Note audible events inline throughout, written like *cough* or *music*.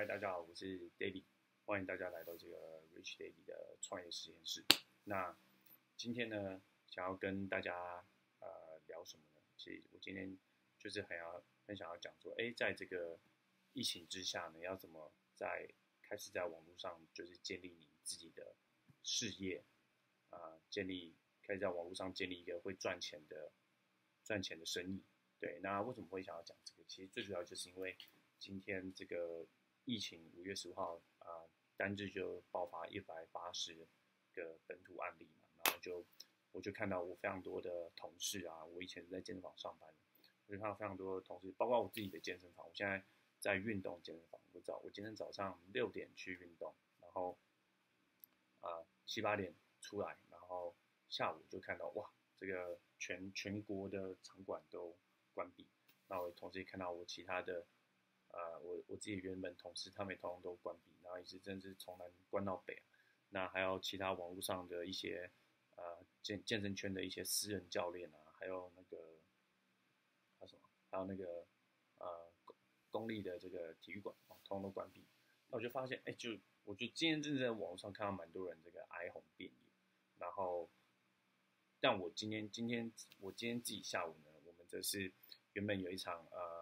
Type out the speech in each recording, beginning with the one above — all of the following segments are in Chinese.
嗨，大家好，我是 David，欢迎大家来到这个 Rich David 的创业实验室。那今天呢，想要跟大家呃聊什么呢？其实我今天就是很要很想要讲说，哎，在这个疫情之下呢，要怎么在开始在网络上就是建立你自己的事业啊，建立开始在网络上建立一个会赚钱的赚钱的生意。对，那为什么会想要讲这个？其实最主要就是因为今天这个。疫情五月十五号啊，单日就爆发一百八十个本土案例嘛，然后就我就看到我非常多的同事啊，我以前在健身房上班，我就看到非常多的同事，包括我自己的健身房，我现在在运动健身房，我早我今天早上六点去运动，然后啊七八点出来，然后下午就看到哇，这个全全国的场馆都关闭，那我同时也看到我其他的。啊，我我自己原本同事他们通通都关闭，然后一直真是从南关到北那还有其他网络上的一些呃健健身圈的一些私人教练啊，还有那个还有什么，还有那个呃公公立的这个体育馆啊，通通都关闭。那我就发现，哎，就我就今天真的在网络上看到蛮多人这个哀鸿遍野。然后，但我今天今天我今天自己下午呢，我们这是原本有一场呃。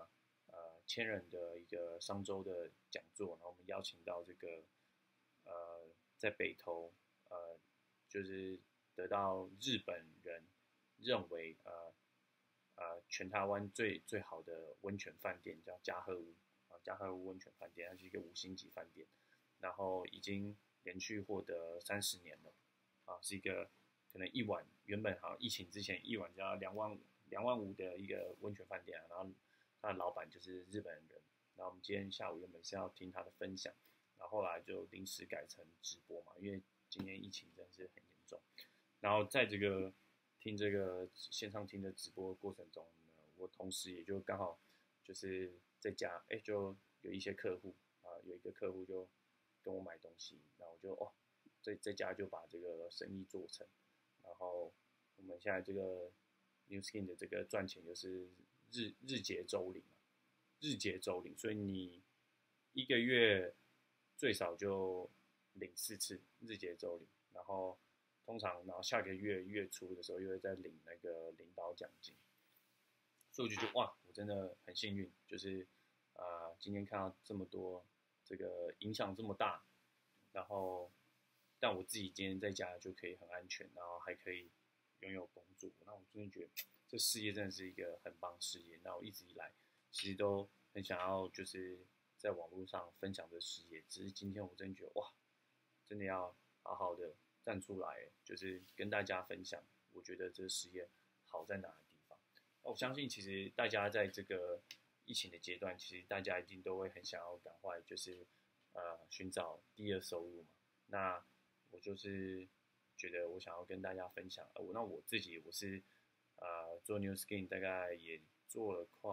千人的一个商周的讲座，然后我们邀请到这个呃，在北投呃，就是得到日本人认为呃呃全台湾最最好的温泉饭店叫嘉禾屋啊，嘉禾屋温泉饭店，它是一个五星级饭店，然后已经连续获得三十年了啊，是一个可能一晚原本好像疫情之前一晚就要两万两万五的一个温泉饭店啊，然后。他的老板就是日本人，然后我们今天下午原本是要听他的分享，然后后来就临时改成直播嘛，因为今天疫情真的是很严重。然后在这个听这个线上听的直播过程中呢，我同时也就刚好就是在家，哎，就有一些客户啊，有一个客户就跟我买东西，然后我就哦，在在家就把这个生意做成，然后我们现在这个 New Skin 的这个赚钱就是。日日结周领，日结周领，所以你一个月最少就领四次日结周领，然后通常然后下个月月初的时候又会再领那个领导奖金，所以我就觉得哇，我真的很幸运，就是啊今天看到这么多这个影响这么大，然后但我自己今天在家就可以很安全，然后还可以拥有工作，那我真的觉得。这事业真的是一个很棒事业，那我一直以来其实都很想要，就是在网络上分享这事业。只是今天我真的觉得哇，真的要好好的站出来，就是跟大家分享，我觉得这事业好在哪个地方。我相信其实大家在这个疫情的阶段，其实大家一定都会很想要赶快就是呃寻找第二收入嘛。那我就是觉得我想要跟大家分享，我那我自己我是。啊，做 New Skin 大概也做了快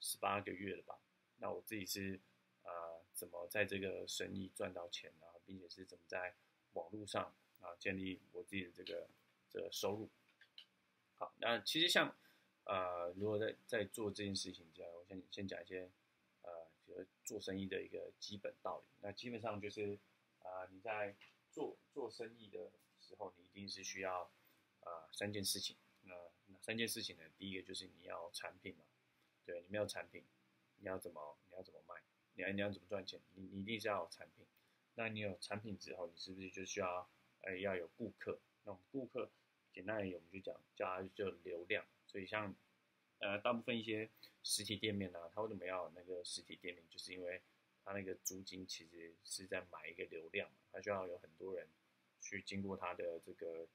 十八个月了吧。那我自己是啊，怎么在这个生意赚到钱呢？并且是怎么在网络上啊建立我自己的这个这个收入？好，那其实像呃，如果在在做这件事情之前，我先先讲一些呃，就是做生意的一个基本道理。那基本上就是啊，你在做做生意的时候，你一定是需要啊三件事情。那那三件事情呢？第一个就是你要产品嘛，对你没有产品，你要怎么你要怎么卖？你要你要怎么赚钱？你你一定是要有产品。那你有产品之后，你是不是就需要哎要有顾客？那我们顾客简单一点，我们就讲叫它就流量。所以像呃大部分一些实体店面呢，它为什么要那个实体店面？就是因为它那个租金其实是在买一个流量，它需要有很多人去经过它的这个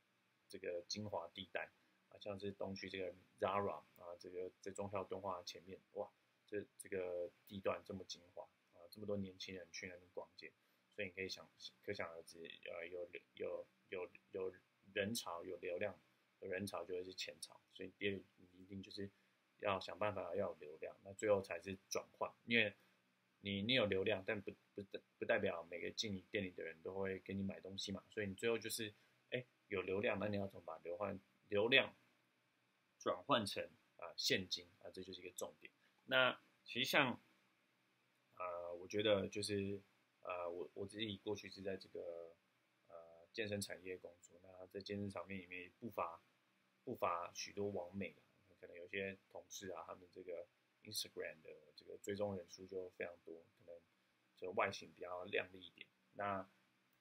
这个精华地带。啊，像是东区这个 Zara 啊，这个在中校敦化前面，哇，这这个地段这么精华啊，这么多年轻人去那边逛街，所以你可以想可想而知，呃，有有有有人潮，有流量，有人潮就会是钱潮，所以第二你一定就是要想办法要有流量，那最后才是转换，因为你你有流量，但不不不代表每个进你店里的人都会给你买东西嘛，所以你最后就是哎有流量，那你要怎么把流换？流量转换成啊现金啊，这就是一个重点。那其实像呃我觉得就是呃，我我自己过去是在这个呃健身产业工作，那在健身场面里面不乏不乏许多网美可能有些同事啊，他们这个 Instagram 的这个追踪人数就非常多，可能就外形比较靓丽一点，那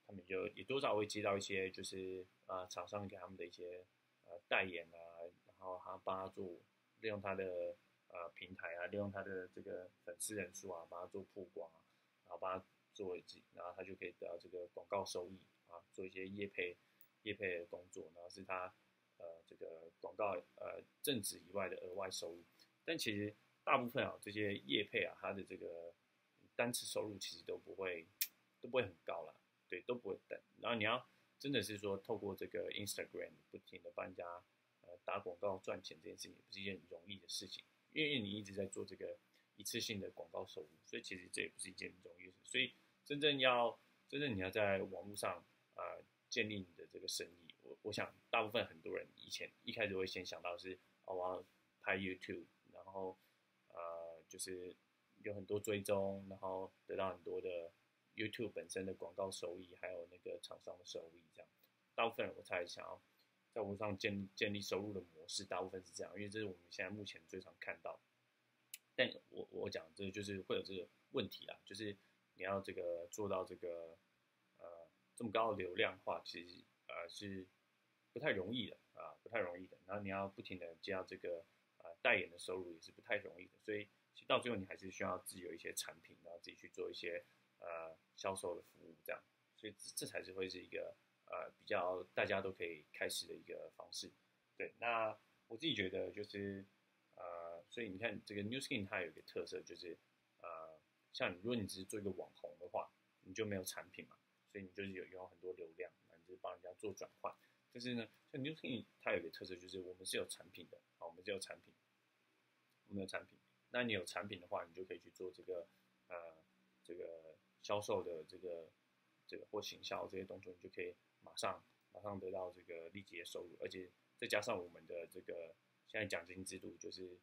他们就也多少会接到一些就是啊厂商给他们的一些呃代言啊，然后他帮他做利用他的。呃，平台啊，利用他的这个粉丝人数啊，帮他做曝光，然后帮他做一，然后他就可以得到这个广告收益啊，做一些业配业配的工作，然后是他呃这个广告呃正职以外的额外收入。但其实大部分啊这些业配啊，它的这个单次收入其实都不会 *tsk* 都不会很高啦，对，都不会等。然后你要真的是说透过这个 Instagram 不停的帮人家呃打广告赚钱这件事情，也不是一件容易的事情。因为你一直在做这个一次性的广告收入，所以其实这也不是一件容易的事。所以真正要真正你要在网络上啊建立你的这个生意，我我想大部分很多人以前一开始会先想到是哦我要拍 YouTube，然后就是有很多追踪，然后得到很多的 YouTube 本身的广告收益，还有那个厂商的收益这样。大部分人我才想要。在网上建建立收入的模式，大部分是这样，因为这是我们现在目前最常看到。但我我讲这就是会有这个问题啦，就是你要这个做到这个呃这么高的流量化，其实呃是不太容易的啊，不太容易的。然后你要不停的接到这个呃代言的收入，也是不太容易的。所以其实到最后你还是需要自己有一些产品，然后自己去做一些呃销售的服务这样。所以这才是会是一个。呃，比较大家都可以开始的一个方式，对。那我自己觉得就是，呃，所以你看这个 New Skin 它有一个特色就是，呃，像如果你只是做一个网红的话，你就没有产品嘛，所以你就是有有很多流量，那你就是帮人家做转换。但是呢，像 New Skin 它有一个特色就是我们是有产品的，好，我们是有产品，我们有产品。那你有产品的话，你就可以去做这个呃这个销售的这个这个或行销这些动作，你就可以。马上马上得到这个立即的收入，而且再加上我们的这个现在奖金制度，就是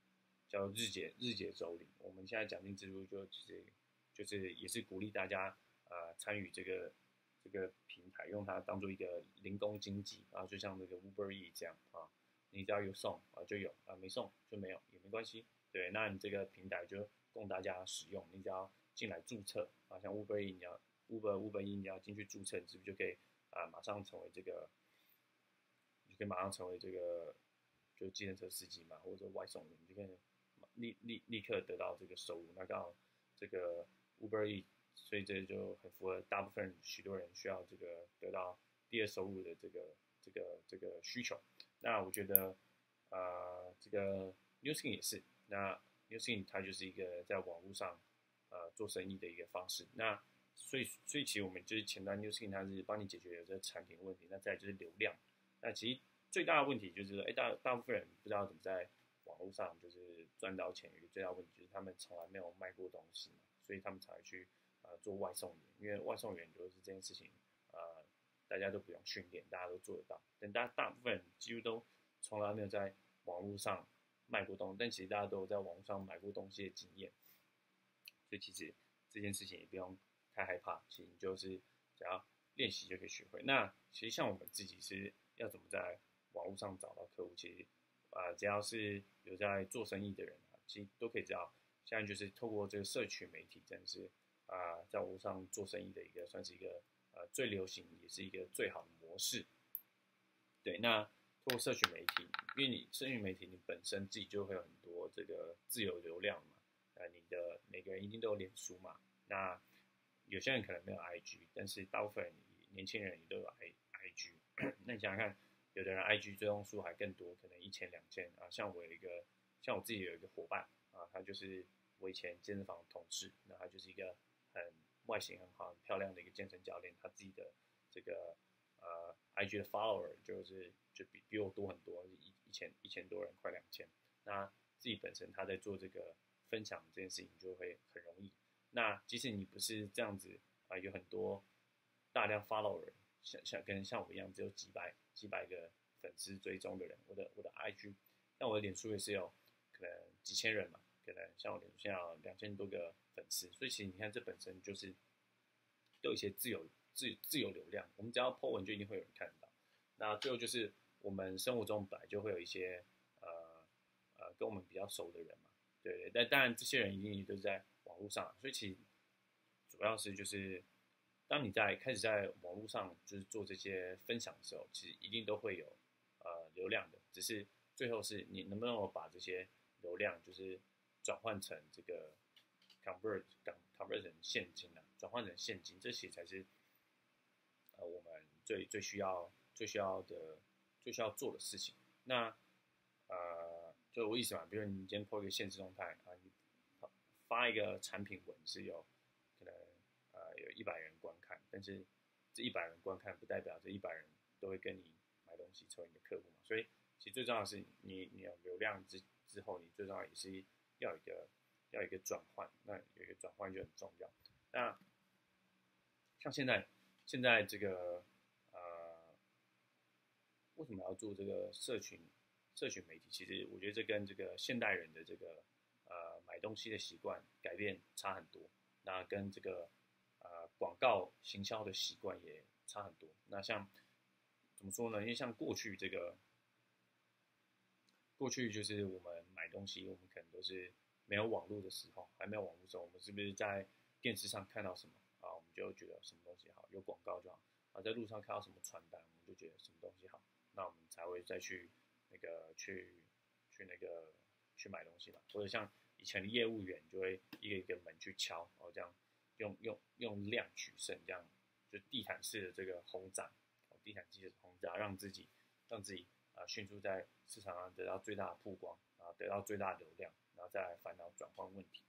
叫日结日结周领。我们现在奖金制度就其实就是也是鼓励大家啊参与这个这个平台，用它当做一个零工经济啊，就像那个 Uber E 这样啊，你只要有送啊就有啊，没送就没有也没关系。对，那你这个平台就供大家使用，你只要进来注册啊，像 Uber E 你要 Uber Uber E 你要进去注册，你是不是就可以？啊，马上成为这个，你就可以马上成为这个，就计程车司机嘛，或者外送员，就可以立立立刻得到这个收入。那刚好这个 Uber E，所以这就很符合大部分许多人需要这个得到第二收入的这个这个这个需求。那我觉得，呃，这个 Newskin 也是，那 Newskin 它就是一个在网络上呃做生意的一个方式。那所以，所以其实我们就是前端 Newskin，它是帮你解决这个产品问题。那再就是流量。那其实最大的问题就是说，哎，大大部分人不知道怎么在网络上就是赚到钱。一个最大问题就是他们从来没有卖过东西嘛，所以他们才会去呃做外送员。因为外送员就是这件事情，呃，大家都不用训练，大家都做得到。但大大部分人几乎都从来没有在网络上卖过东西，但其实大家都有在网上买过东西的经验。所以其实这件事情也不用。太害怕，其实你就是只要练习就可以学会。那其实像我们自己是要怎么在网络上找到客户？其实啊，只要是有在做生意的人啊，其实都可以知道。现在就是透过这个社群媒体，真的是啊，在网络上做生意的一个算是一个呃最流行，也是一个最好的模式。对，那做社群媒体，因为你社群媒体你本身自己就会有很多这个自由流量嘛，啊，你的每个人一定都有脸书嘛，那。有些人可能没有 IG，但是大部分年轻人也都有 I IG。那你想想看，有的人 IG 追踪数还更多，可能一千两千啊。像我有一个，像我自己有一个伙伴啊，他就是我以前健身房的同事，那他就是一个很外形很好、很漂亮的一个健身教练。他自己的这个呃 IG 的 follower 就是就比比我多很多，一一千一千多人，快两千。那自己本身他在做这个分享这件事情，就会很容易。那即使你不是这样子啊，有很多大量 follower，像像跟像我一样只有几百几百个粉丝追踪的人，我的我的 IG，那我的脸书也是有可能几千人嘛，可能像我脸书现在两千多个粉丝，所以其实你看这本身就是都有一些自由自自由流量，我们只要 po 文就一定会有人看到。那最后就是我们生活中本来就会有一些呃呃跟我们比较熟的人嘛，对对，但当然这些人一定都是在网络上，所以其实主要是就是当你在开始在网络上就是做这些分享的时候，其实一定都会有呃流量的，只是最后是你能不能够把这些流量就是转换成这个 convert convert 成现金啊，转换成现金，这些才是呃我们最最需要。最需要的、最需要做的事情，那呃，就我意思嘛，比如你今天破一个现实动态啊，你发一个产品文是有可能呃有一百人观看，但是这一百人观看不代表这一百人都会跟你买东西成为你的客户嘛，所以其实最重要的是你你有流量之之后，你最重要也是要一个要一个转换，那有一个转换就很重要。那像现在现在这个呃。为什么要做这个社群社群媒体？其实我觉得这跟这个现代人的这个呃买东西的习惯改变差很多。那跟这个呃广告行销的习惯也差很多。那像怎么说呢？因为像过去这个过去就是我们买东西，我们可能都是没有网络的时候，还没有网络的时候，我们是不是在电视上看到什么啊，我们就觉得什么东西好，有广告就好啊。在路上看到什么传单，我们就觉得什么东西好。那我们才会再去那个去去那个去买东西嘛，或者像以前的业务员就会一个一个门去敲，然后这样用用用量取胜，这样就地毯式的这个轰炸，地毯式的轰炸，让自己让自己啊迅速在市场上得到最大的曝光，然后得到最大的流量，然后再来烦恼转换问题。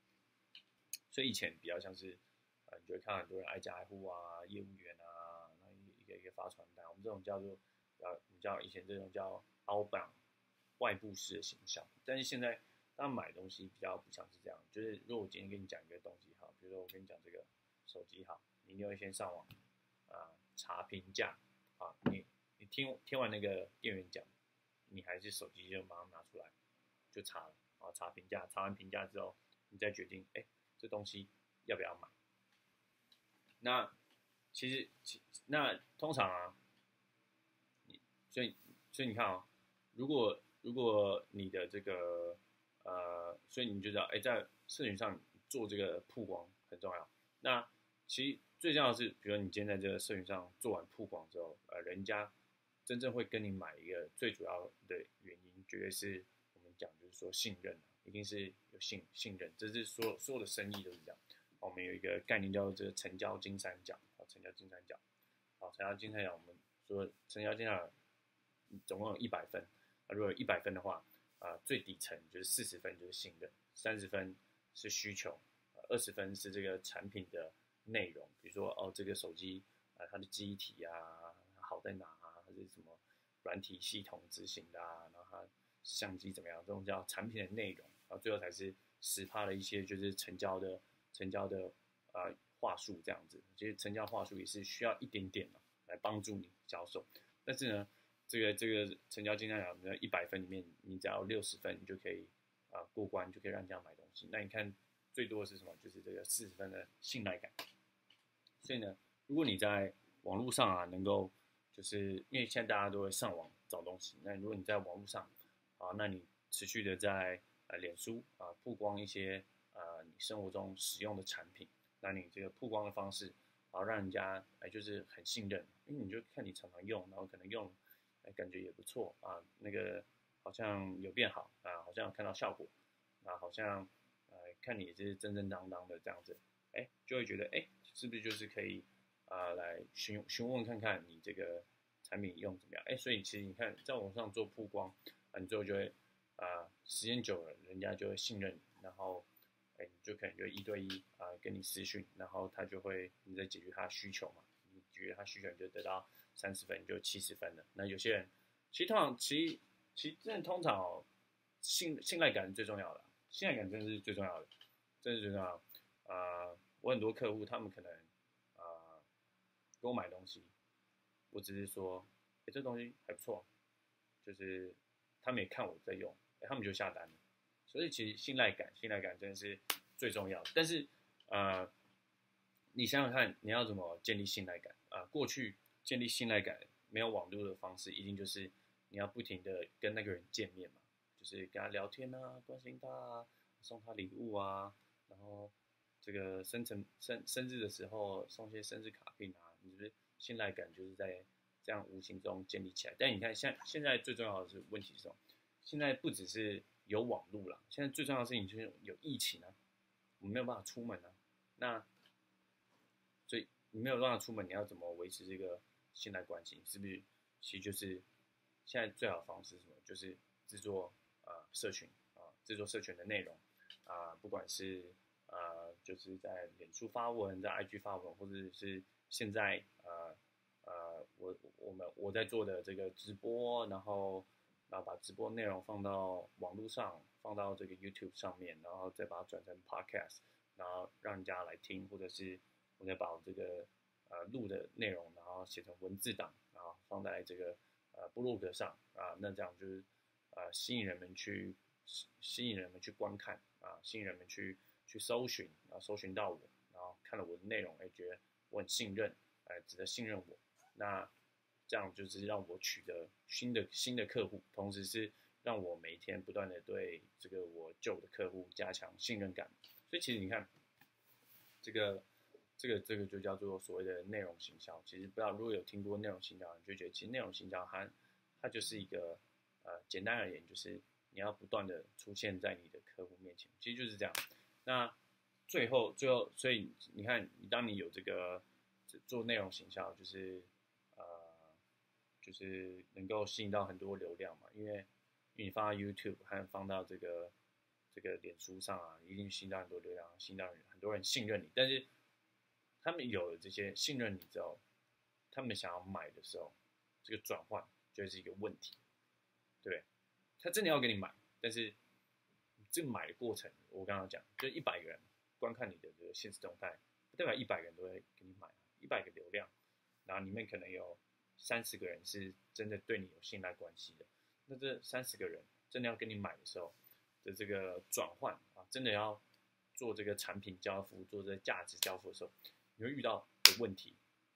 所以以前比较像是啊，你就会看到很多人挨家挨户啊，业务员啊，那一个一个发传单，我们这种叫做。呃我们叫以前这种叫 outbound 外部式的形象，但是现在他买东西比较不像是这样，就是如果我今天跟你讲一个东西哈，比如说我跟你讲这个手机哈，你就会先上网啊查评价啊，你你听听完那个店员讲，你还是手机就马上拿出来就查了啊查评价，查完评价之后你再决定哎这东西要不要买。那其实其那通常啊。你所以，所以你看啊，如果如果你的这个呃，所以你就知道，哎，在社群上做这个曝光很重要。那其实最重要的是，比如说你今天在这个社群上做完曝光之后，呃，人家真正会跟你买一个最主要的原因，绝对是我们讲就是说信任，一定是有信信任。这是所有所有的生意都是这样。我们有一个概念叫做这个成交金三角，啊，成交金三角，好，成交金三角，我们说成交金三角。总共有一百分，啊，如果有一百分的话，啊，最底层就是四十分就是信任，三十分是需求，二十分是这个产品的内容，比如说哦，这个手机啊，它的机体啊好在哪啊，还是什么软体系统执行的啊，然后它相机怎么样，这种叫产品的内容，然后最后才是十趴的一些就是成交的成交的啊话术这样子，其实成交话术也是需要一点点的来帮助你销售，但是呢。这个这个成交金量讲，一百分里面，你只要六十分，你就可以啊过关，就可以让人家买东西。那你看最多是什么？就是这个四十分的信赖感。所以呢，如果你在网络上啊，能够就是因为现在大家都会上网找东西，那如果你在网络上啊，那你持续的在呃脸书啊曝光一些呃你生活中使用的产品，那你这个曝光的方式啊，让人家哎就是很信任，因为你就看你常常用，然后可能用。哎感觉也不错啊，那个好像有变好啊，好像看到效果啊，好像呃看你是正正当当的这样子，哎，就会觉得哎，是不是就是可以啊来询询问看看你这个产品用怎么样？哎，所以其实你看在网上做曝光，啊，你最后就会啊时间久了，人家就会信任，然后哎你就可能就一对一啊跟你私讯，然后他就会你在解决他需求嘛，你解决他需求你就得到。三十分你就七十分了。那有些人，其实通常，其其真的通常哦，信信赖感是最重要的，信赖感真的是最重要的，真的是最重要。啊，我很多客户，他们可能啊，给我买东西，我只是说，哎，这东西还不错，就是他们也看我在用，哎，他们就下单了。所以其实信赖感，信赖感真的是最重要的。但是呃，你想想看，你要怎么建立信赖感啊？过去建立信赖感没有网络的方式，一定就是你要不停的跟那个人见面嘛，就是跟他聊天啊，关心他啊，送他礼物啊，然后这个生辰生生日的时候送些生日卡片啊，你是不是信赖感就是在这样无形中建立起来？但你看，现现在最重要的是问题是什么？现在不只是有网络了，现在最重要的事情就是有疫情啊，我们没有办法出门啊，那所以你没有办法出门，你要怎么维持这个信赖关系？是不是？其实就是现在最好的方式是什么？就是制作啊社群啊，制作社群的内容啊，不管是呃就是在脸书发文，在 IG 发文，或者是现在呃呃我我们我在做的这个直播，然后。然后把直播内容放到网络上，放到这个 YouTube 上面，然后再把它转成 Podcast，然后让人家来听，或者是我再把我这个呃录的内容，然后写成文字档，然后放在这个呃 blog 上啊，那这样就是呃吸引人们去吸引人们去观看啊，吸引人们去去搜寻，然后搜寻到我，然后看了我的内容，哎，觉得我很信任，哎，值得信任我，那。这样就是让我取得新的新的客户，同时是让我每天不断的对这个我旧的客户加强信任感。所以其实你看，这个这个这个就叫做所谓的内容行销。其实不知道如果有听过内容行销，你就觉得其实内容行销它它就是一个呃简单而言就是你要不断的出现在你的客户面前，其实就是这样。那最后最后所以你看，当你有这个做内容行销，就是。就是能够吸引到很多流量嘛，因为你放到 YouTube 还放到这个这个脸书上啊，一定吸引到很多流量，吸引到很多人信任你。但是他们有了这些信任你之后，他们想要买的时候，这个转换就是一个问题，对不对？他真的要给你买，但是这个买的过程，我刚刚讲，就一百个人观看你的这个现实动态，不代表一百个人都会给你买，一百个流量，然后里面可能有。三十个人是真的对你有信赖关系的，那这三十个人真的要跟你买的时候的这个转换啊，真的要做这个产品交付、做这个价值交付的时候，你会遇到的问题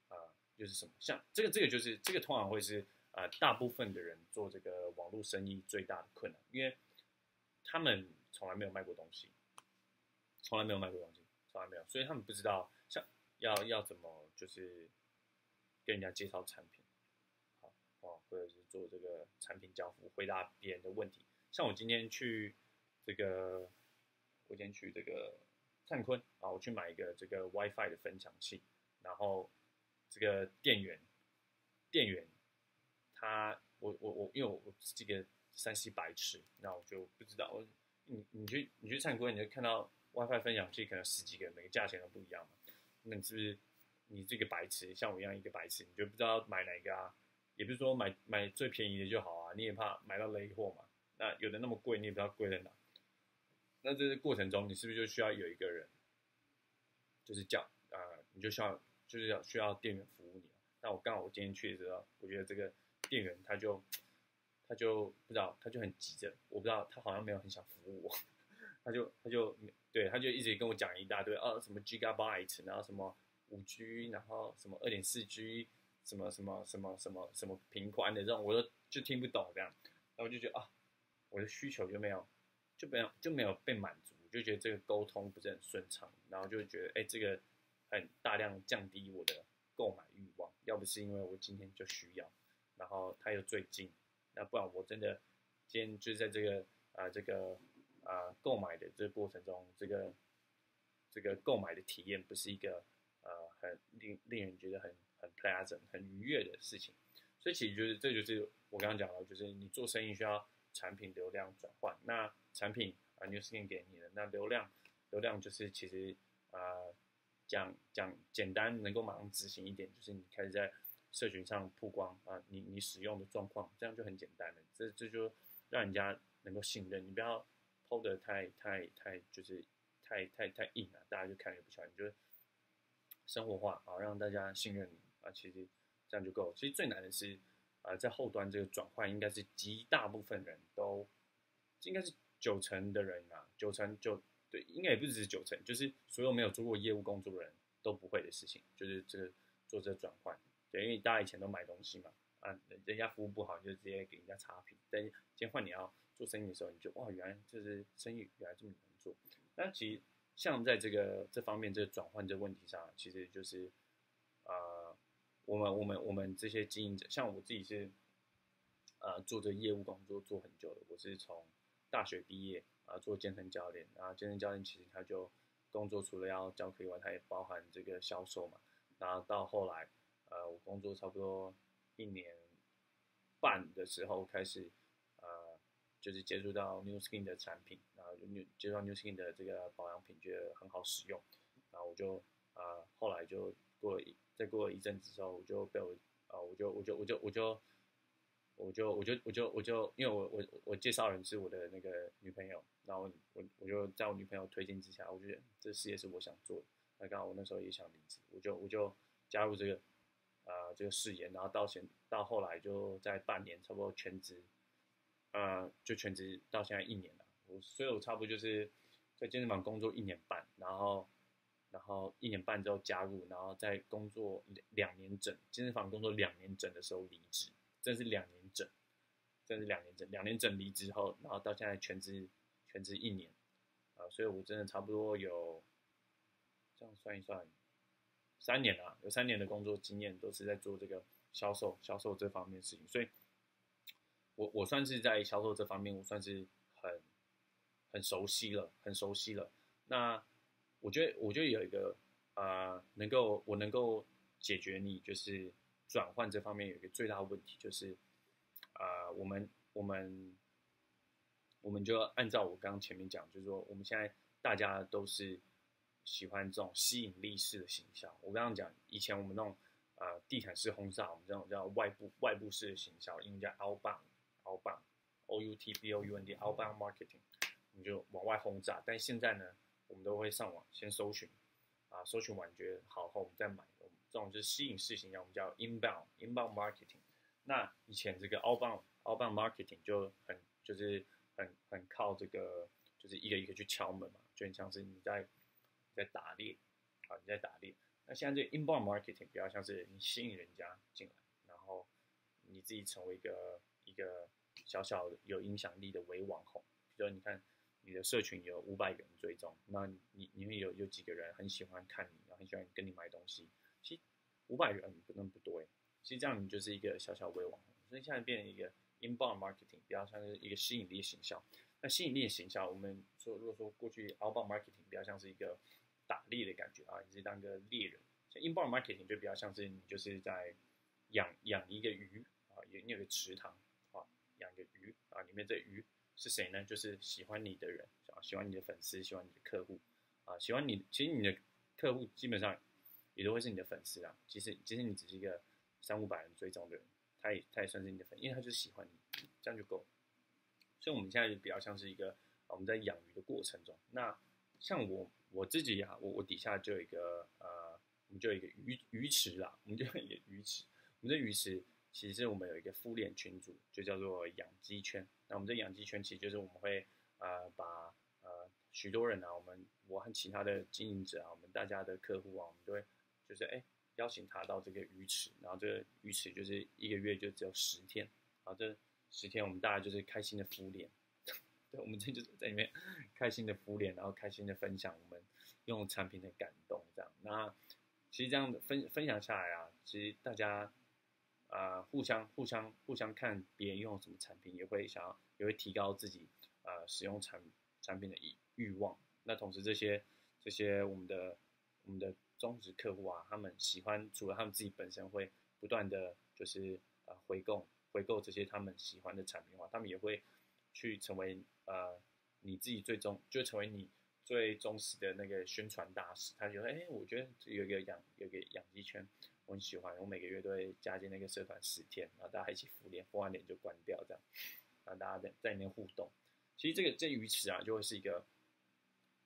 啊，就是什么？像这个，这个就是这个通常会是呃大部分的人做这个网络生意最大的困难，因为他们从来没有卖过东西，从来没有卖过东西，从来没有，所以他们不知道像要要怎么就是跟人家介绍产品。或者是做这个产品交付，回答别人的问题。像我今天去这个，我今天去这个灿坤啊，我去买一个这个 WiFi 的分享器，然后这个店员，店员他，我我我，因为我我这个山西白痴，那我就不知道，我你你去你去灿坤，你就看到 WiFi 分享器可能十几个，每个价钱都不一样嘛，那你是不是你这个白痴，像我一样一个白痴，你就不知道买哪个啊？也不是说买买最便宜的就好啊，你也怕买到雷货嘛。那有的那么贵，你也不知道贵在哪。那这个过程中，你是不是就需要有一个人，就是叫啊，你就需要就是要需要店员服务你。那我刚好我今天去的时候，我觉得这个店员他就他就不知道，他就很急着，我不知道他好像没有很想服务我，*laughs* 他就他就对他就一直跟我讲一大堆啊，什么 Gigabyte，然后什么五 G，然后什么二点四 G。什么什么什么什么什么平宽的这种，我都就听不懂这样，然后我就觉得啊，我的需求就没有就没有就没有被满足，就觉得这个沟通不是很顺畅，然后就觉得哎，这个很大量降低我的购买欲望。要不是因为我今天就需要，然后他又最近，那不然我真的今天就在这个啊这个啊购买的这个过程中，这个这个购买的体验不是一个呃很令令人觉得很。很 pleasant 很愉悦的事情，所以其实就是这就是我刚刚讲了，就是你做生意需要产品流量转换。那产品啊，New Skin 给你的那流量，流量就是其实啊讲讲简单能够马上执行一点，就是你开始在社群上曝光啊，你你使用的状况，这样就很简单了。这这就让人家能够信任你，不要抛的太太太就是太太太硬了，大家就看也不起来。你就生活化啊，让大家信任你。啊，其实这样就够了。其实最难的是，啊，在后端这个转换，应该是极大部分人都，应该是九成的人啊，九成就对，应该也不只是九成，就是所有没有做过业务工作的人都不会的事情，就是这个做这转换。对，因为大家以前都买东西嘛，啊，人家服务不好，就直接给人家差评。但今天换你要做生意的时候，你就哇，原来就是生意原来这么难做。那其实像在这个这方面，这个转换这个问题上，其实就是，我们我们我们这些经营者，像我自己是呃做这业务工作做很久的，我是从大学毕业啊做健身教练，然后健身教练其实他就工作除了要教课以外，他也包含这个销售嘛，然后到后来。呃，我工作差不多一年半的时候开始，呃，就是接触到 New Skin 的产品，然后就 New 接触到 New Skin 的这个保养品，觉得很好使用，然后我就呃，后来就过了一再过一阵子之后，我就被我呃，我就我就我就我就我就我就我就我就因为我我我介绍人是我的那个女朋友，然后我我就在我女朋友推荐之下，我觉得这事业是我想做的，那刚好我那时候也想离职，我就我就加入这个。呃，这个誓言，然后到现到后来就在半年，差不多全职，呃，就全职到现在一年了。我所以，我差不多就是在健身房工作一年半，然后，然后一年半之后加入，然后在工作两两年整，健身房工作两年整的时候离职，真是两年整，真是两年整，两年整离职后，然后到现在全职全职一年，啊，所以我真的差不多有这样算一算。三年啊，有三年的工作经验，都是在做这个销售、销售这方面的事情，所以，我我算是在销售这方面，我算是很很熟悉了，很熟悉了。那我觉得，我觉得有一个啊，能够我能够解决你就是转换这方面有一个最大的问题，就是啊，我们我们我们就按照我刚刚前面讲，就是说我们现在大家都是。喜欢这种吸引力式的形象。我刚刚讲，以前我们那种呃地毯式轰炸，我们这种叫外部外部式的形象，英文叫 outbound，outbound，o u t b o u n d，outbound marketing，我们就往外轰炸。但现在呢，我们都会上网先搜寻，啊，搜寻完觉得好后，我们再买。这种就是吸引式形象，我们叫 inbound，inbound marketing。那以前这个 outbound，outbound marketing 就很就是很很靠这个，就是一个一个去敲门嘛，就很像是你在。在打猎，啊，你在打猎。那现在这 inbound marketing 比较像是你吸引人家进来，然后你自己成为一个一个小小有影响力的伪网红。比如你看你的社群有五百个人追踪，那你你会有有几个人很喜欢看你，然后很喜欢跟你买东西。其实五百人不那么不多诶，其实这样你就是一个小小微网红。所以现在变成一个 inbound marketing 比较像是一个吸引力形象。那吸引力形象，我们说如果说过去 outbound marketing 比较像是一个打猎的感觉啊，你是当个猎人。像 inbound marketing 就比较像是你就是在养养一个鱼啊，有你有个池塘啊，养个鱼啊，里面这鱼是谁呢？就是喜欢你的人啊，喜欢你的粉丝，喜欢你的客户啊，喜欢你。其实你的客户基本上也都会是你的粉丝啊。其实其实你只是一个三五百人追踪的人，他也他也算是你的粉，因为他就是喜欢你，这样就够。所以我们现在就比较像是一个我们在养鱼的过程中，那像我。我自己呀，我我底下就有一个呃，我们就有一个鱼鱼池啦，我们就有一个鱼池。我们这鱼池其实我们有一个副链群组，就叫做养鸡圈。那我们这养鸡圈其实就是我们会呃把呃许多人啊，我们我和其他的经营者啊，我们大家的客户啊，我们都会就是哎邀请他到这个鱼池，然后这个鱼池就是一个月就只有十天，然后这十天我们大家就是开心的敷脸。*laughs* 对，我们这就是在里面开心的敷脸，然后开心的分享我们用产品的感动，这样。那其实这样的分分享下来啊，其实大家啊互相互相互相看别人用什么产品，也会想要也会提高自己啊使用产产品的欲欲望。那同时这些这些我们的我们的忠实客户啊，他们喜欢除了他们自己本身会不断的就是呃回购回购这些他们喜欢的产品的话，他们也会。去成为呃你自己最终就成为你最忠实的那个宣传大使。他觉得哎，我觉得有一个养有一个养鸡圈，我很喜欢。我每个月都会加进那个社团十天，然后大家一起敷脸，敷完脸就关掉这样，让大家在在里面互动。其实这个这鱼池啊，就会是一个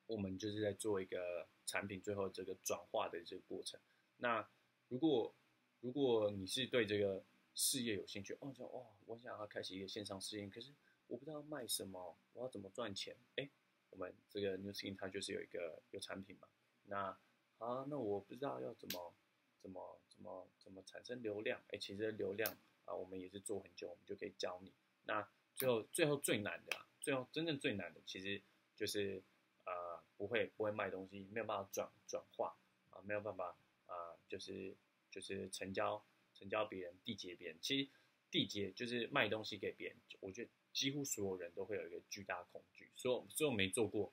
我们就是在做一个产品最后这个转化的这个过程。那如果如果你是对这个事业有兴趣，哦，就哦，我想要开启一个线上事业，可是我不知道卖什么，我要怎么赚钱？哎，我们这个 New Skin 它就是有一个有产品嘛。那啊，那我不知道要怎么怎么怎么怎么产生流量？哎，其实流量啊，我们也是做很久，我们就可以教你。那最后最后最难的，最后真正最难的，其实就是呃不会不会卖东西，没有办法转转化啊，没有办法啊，就是就是成交成交别人缔结别人。其实缔结就是卖东西给别人，我觉得几乎所有人都会有一个巨大恐惧。所有所有没做过，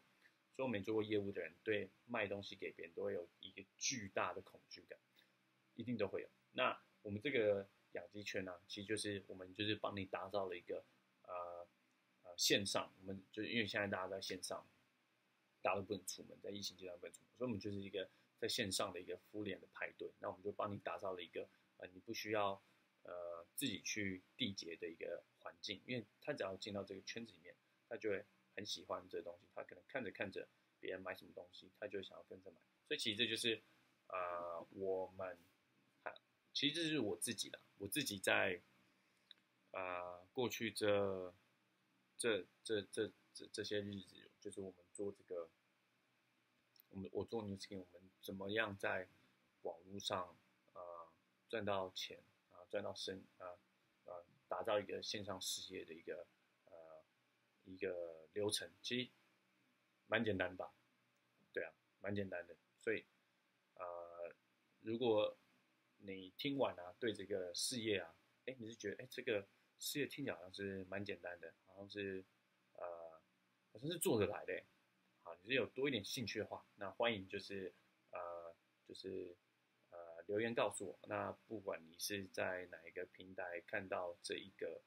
所有没做过业务的人，对卖东西给别人都会有一个巨大的恐惧感，一定都会有。那我们这个养鸡圈呢，其实就是我们就是帮你打造了一个。呃呃，线上我们就因为现在大家在线上，大家都不能出门，在疫情阶段不能出门，所以我们就是一个在线上的一个敷脸的派对。那我们就帮你打造了一个呃，你不需要呃自己去缔结的一个环境，因为他只要进到这个圈子里面，他就会很喜欢这东西。他可能看着看着别人买什么东西，他就想要跟着买。所以其实这就是啊，我们其实这是我自己的，我自己在。啊，过去这这这这这这些日子，就是我们做这个，我们我做 newsking，我们怎么样在网络上啊赚到钱啊赚到生啊啊打造一个线上事业的一个呃一个流程，其实蛮简单吧？对啊，蛮简单的。所以呃，如果你听完啊，对这个事业啊，哎，你是觉得哎这个。事业听起来好像是蛮简单的，好像是，呃，好像是做得来的。好，你是有多一点兴趣的话，那欢迎就是，呃，就是，留言告诉我。那不管你是在哪一个平台看到这一个，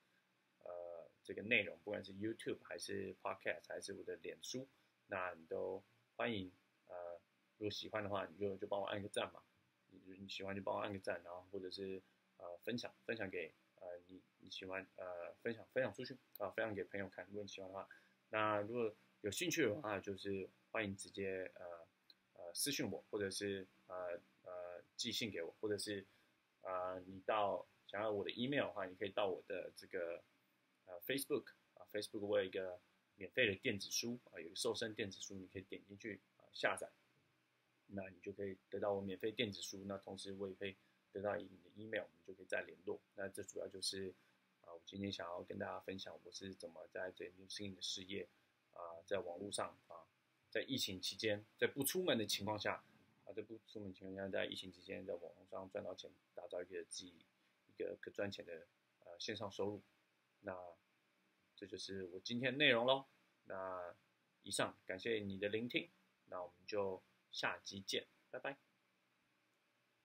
呃，这个内容，不管是 YouTube 还是 Podcast 还是我的脸书，那你都欢迎。呃，如果喜欢的话，你就就帮我按个赞嘛。你你喜欢就帮我按个赞，然后或者是呃分享分享给。呃，你你喜欢呃分享分享出去啊，分享给朋友看。如果你喜欢的话，那如果有兴趣的话，就是欢迎直接呃呃私信我，或者是呃寄信给我，或者是啊你到想要我的 email 的话，你可以到我的这个呃 Facebook 啊，Facebook 我有一个免费的电子书啊，有个瘦身电子书，你可以点进去啊下载，那你就可以得到我免费电子书。那同时我也可以。得到你的 email，我们就可以再联络。那这主要就是啊，我今天想要跟大家分享我是怎么在这 New s i n 的事业啊，在网络上啊，在疫情期间，在不出门的情况下，这部出门情况下，在疫情期间在网络上赚到钱，打造一个自己一个可赚钱的呃线上收入。那这就是我今天内容喽。那以上感谢你的聆听，那我们就下集见，拜拜。